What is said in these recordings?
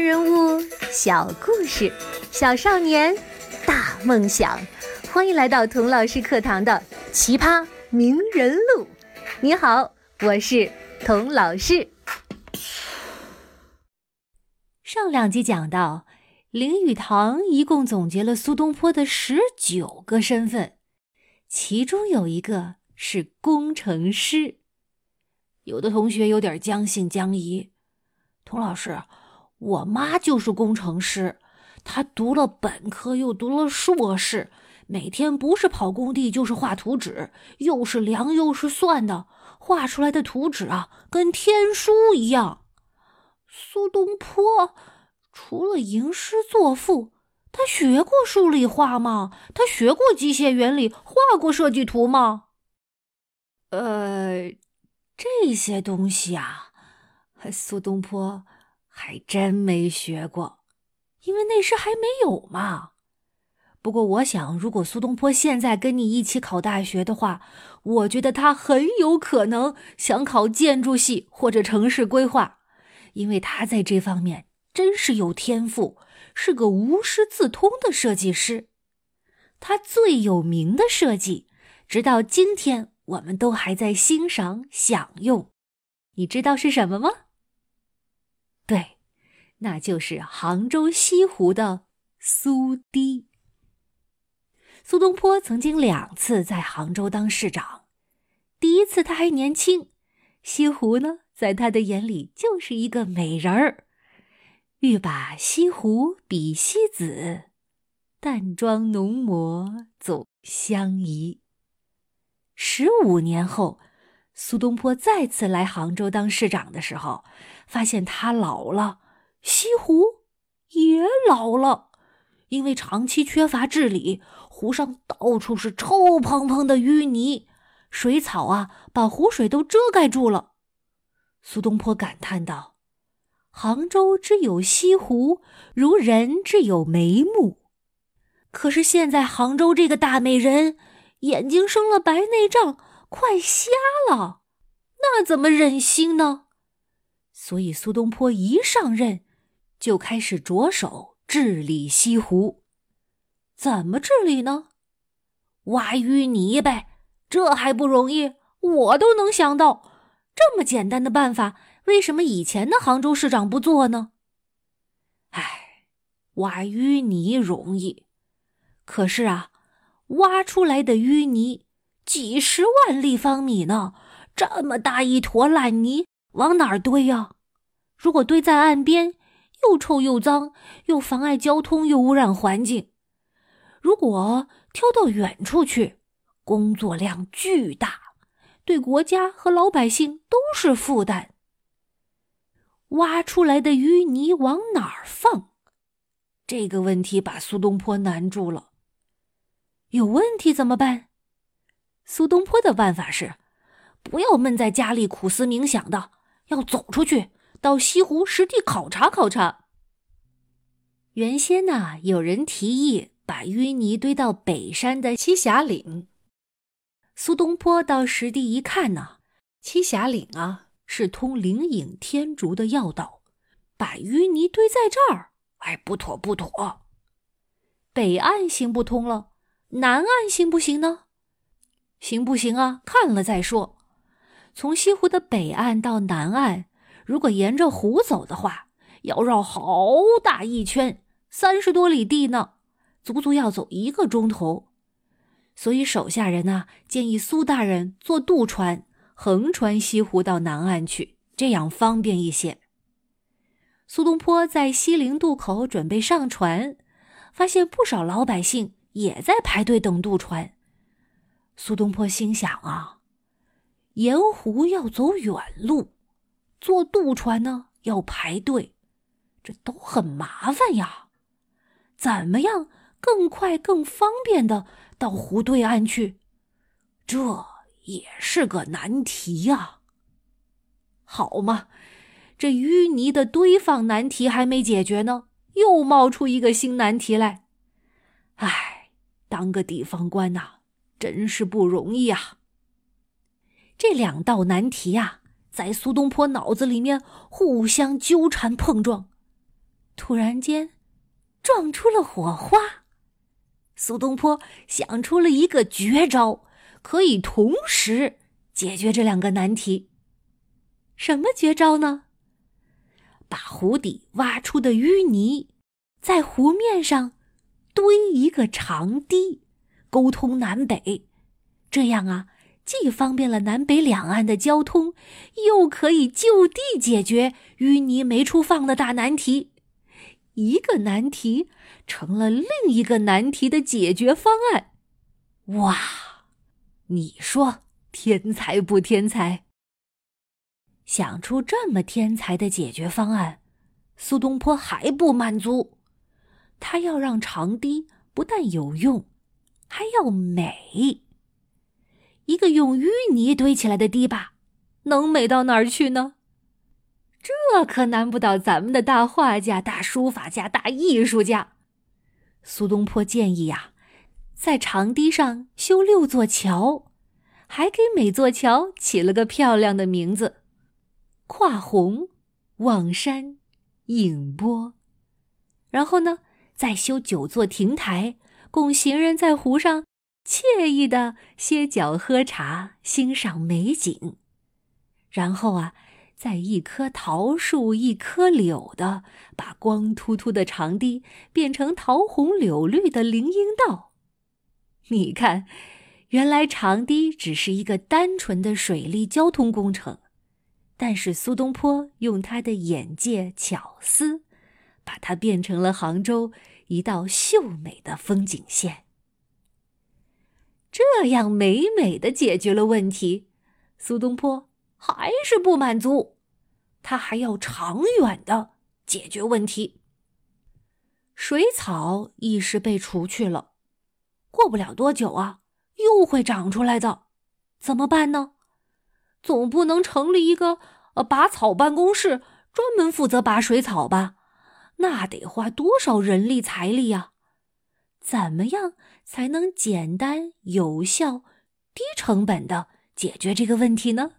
人物，小故事，小少年，大梦想。欢迎来到童老师课堂的《奇葩名人录》。你好，我是童老师。上两集讲到，林语堂一共总结了苏东坡的十九个身份，其中有一个是工程师。有的同学有点将信将疑，童老师。我妈就是工程师，她读了本科又读了硕士，每天不是跑工地就是画图纸，又是量又是算的，画出来的图纸啊，跟天书一样。苏东坡除了吟诗作赋，他学过数理化吗？他学过机械原理，画过设计图吗？呃，这些东西啊，苏东坡。还真没学过，因为那时还没有嘛。不过我想，如果苏东坡现在跟你一起考大学的话，我觉得他很有可能想考建筑系或者城市规划，因为他在这方面真是有天赋，是个无师自通的设计师。他最有名的设计，直到今天我们都还在欣赏享用。你知道是什么吗？对，那就是杭州西湖的苏堤。苏东坡曾经两次在杭州当市长，第一次他还年轻，西湖呢，在他的眼里就是一个美人儿，欲把西湖比西子，淡妆浓抹总相宜。十五年后。苏东坡再次来杭州当市长的时候，发现他老了，西湖也老了，因为长期缺乏治理，湖上到处是臭蓬蓬的淤泥，水草啊把湖水都遮盖住了。苏东坡感叹道：“杭州之有西湖，如人之有眉目。可是现在杭州这个大美人，眼睛生了白内障。”快瞎了，那怎么忍心呢？所以苏东坡一上任，就开始着手治理西湖。怎么治理呢？挖淤泥呗，这还不容易？我都能想到这么简单的办法，为什么以前的杭州市长不做呢？唉，挖淤泥容易，可是啊，挖出来的淤泥。几十万立方米呢，这么大一坨烂泥，往哪儿堆呀？如果堆在岸边，又臭又脏，又妨碍交通，又污染环境；如果挑到远处去，工作量巨大，对国家和老百姓都是负担。挖出来的淤泥往哪儿放？这个问题把苏东坡难住了。有问题怎么办？苏东坡的办法是，不要闷在家里苦思冥想的，要走出去，到西湖实地考察考察。原先呢，有人提议把淤泥堆到北山的栖霞岭。苏东坡到实地一看呢，栖霞岭啊是通灵隐天竺的要道，把淤泥堆在这儿，哎，不妥不妥。北岸行不通了，南岸行不行呢？行不行啊？看了再说。从西湖的北岸到南岸，如果沿着湖走的话，要绕好大一圈，三十多里地呢，足足要走一个钟头。所以手下人呢建议苏大人坐渡船横穿西湖到南岸去，这样方便一些。苏东坡在西陵渡口准备上船，发现不少老百姓也在排队等渡船。苏东坡心想啊，沿湖要走远路，坐渡船呢要排队，这都很麻烦呀。怎么样更快更方便的到湖对岸去？这也是个难题呀。好嘛，这淤泥的堆放难题还没解决呢，又冒出一个新难题来。唉，当个地方官呐。真是不容易啊！这两道难题呀，在苏东坡脑子里面互相纠缠碰撞。突然间撞出了火花。苏东坡想出了一个绝招，可以同时解决这两个难题。什么绝招呢？把湖底挖出的淤泥，在湖面上堆一个长堤，沟通南北。这样啊，既方便了南北两岸的交通，又可以就地解决淤泥没处放的大难题。一个难题成了另一个难题的解决方案。哇，你说天才不天才？想出这么天才的解决方案，苏东坡还不满足，他要让长堤不但有用，还要美。一个用淤泥堆起来的堤坝，能美到哪儿去呢？这可难不倒咱们的大画家、大书法家、大艺术家。苏东坡建议呀，在长堤上修六座桥，还给每座桥起了个漂亮的名字：跨虹、望山、影波。然后呢，再修九座亭台，供行人在湖上惬意的歇脚喝茶、欣赏美景。然后啊。在一棵桃树、一棵柳的，把光秃秃的长堤变成桃红柳绿的林荫道。你看，原来长堤只是一个单纯的水利交通工程，但是苏东坡用他的眼界巧思，把它变成了杭州一道秀美的风景线。这样美美的解决了问题，苏东坡。还是不满足，他还要长远的解决问题。水草一时被除去了，过不了多久啊，又会长出来的，怎么办呢？总不能成立一个呃拔草办公室，专门负责拔水草吧？那得花多少人力财力呀？怎么样才能简单有效、低成本的解决这个问题呢？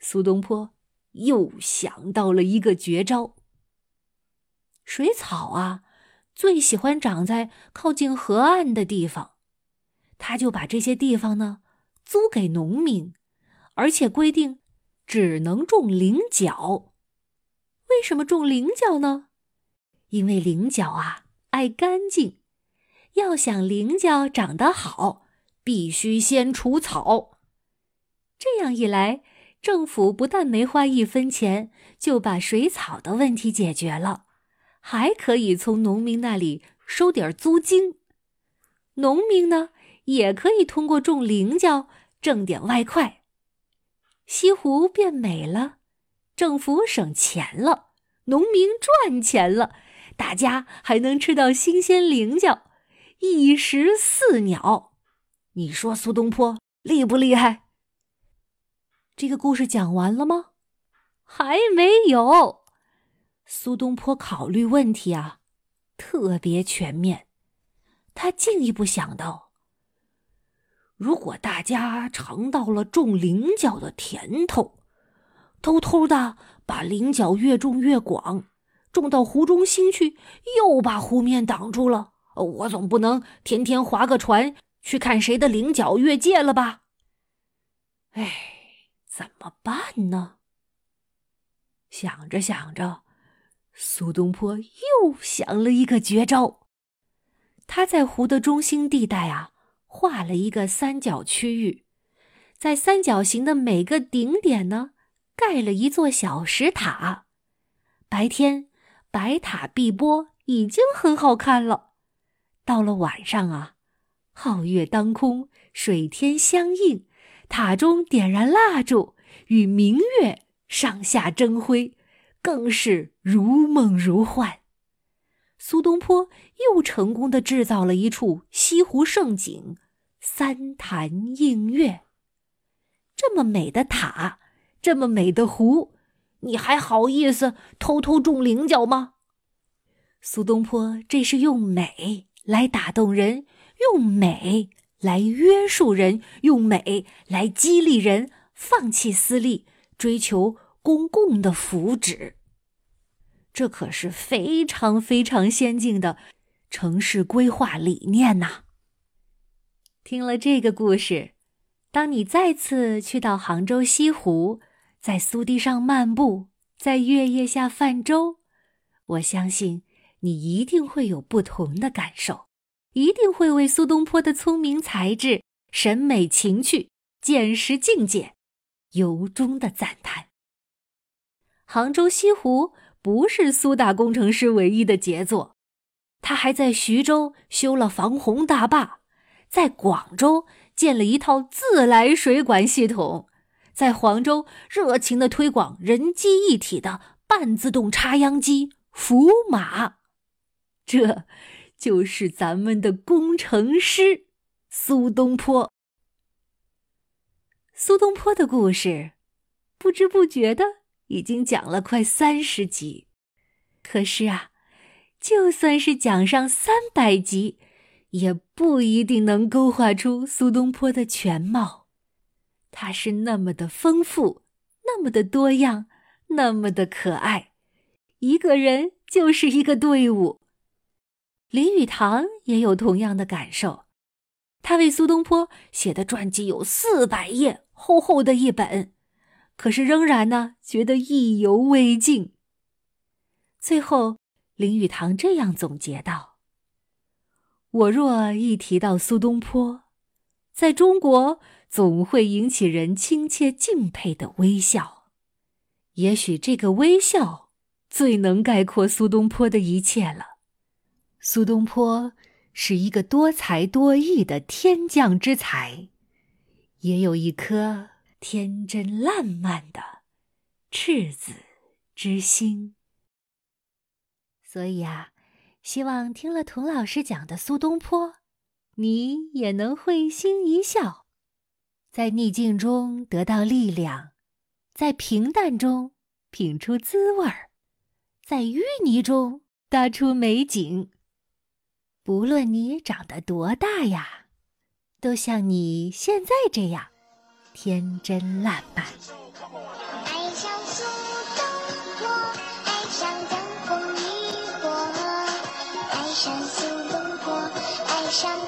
苏东坡又想到了一个绝招。水草啊，最喜欢长在靠近河岸的地方，他就把这些地方呢租给农民，而且规定只能种菱角。为什么种菱角呢？因为菱角啊爱干净，要想菱角长得好，必须先除草。这样一来。政府不但没花一分钱就把水草的问题解决了，还可以从农民那里收点租金。农民呢，也可以通过种菱角挣点外快。西湖变美了，政府省钱了，农民赚钱了，大家还能吃到新鲜菱角，一石四鸟。你说苏东坡厉不厉害？这个故事讲完了吗？还没有。苏东坡考虑问题啊，特别全面。他进一步想到，如果大家尝到了种菱角的甜头，偷偷的把菱角越种越广，种到湖中心去，又把湖面挡住了，我总不能天天划个船去看谁的菱角越界了吧？哎。怎么办呢？想着想着，苏东坡又想了一个绝招。他在湖的中心地带啊，画了一个三角区域，在三角形的每个顶点呢，盖了一座小石塔。白天白塔碧波已经很好看了，到了晚上啊，皓月当空，水天相映。塔中点燃蜡烛，与明月上下争辉，更是如梦如幻。苏东坡又成功的制造了一处西湖胜景——三潭映月。这么美的塔，这么美的湖，你还好意思偷偷种菱角吗？苏东坡这是用美来打动人，用美。来约束人，用美来激励人，放弃私利，追求公共的福祉。这可是非常非常先进的城市规划理念呐！听了这个故事，当你再次去到杭州西湖，在苏堤上漫步，在月夜下泛舟，我相信你一定会有不同的感受，一定会为苏东坡的聪明才智、审美情趣、见识境界，由衷的赞叹。杭州西湖。不是苏大工程师唯一的杰作，他还在徐州修了防洪大坝，在广州建了一套自来水管系统，在黄州热情的推广人机一体的半自动插秧机“福马”，这就是咱们的工程师苏东坡。苏东坡的故事，不知不觉的。已经讲了快三十集，可是啊，就算是讲上三百集，也不一定能勾画出苏东坡的全貌。他是那么的丰富，那么的多样，那么的可爱，一个人就是一个队伍。林语堂也有同样的感受，他为苏东坡写的传记有四百页厚厚的一本。可是仍然呢，觉得意犹未尽。最后，林语堂这样总结道：“我若一提到苏东坡，在中国总会引起人亲切敬佩的微笑。也许这个微笑最能概括苏东坡的一切了。苏东坡是一个多才多艺的天降之才，也有一颗。”天真烂漫的赤子之心，所以啊，希望听了童老师讲的苏东坡，你也能会心一笑，在逆境中得到力量，在平淡中品出滋味儿，在淤泥中搭出美景。不论你长得多大呀，都像你现在这样。天真烂漫。爱上苏东坡，爱上江枫渔火，爱上苏东坡，爱上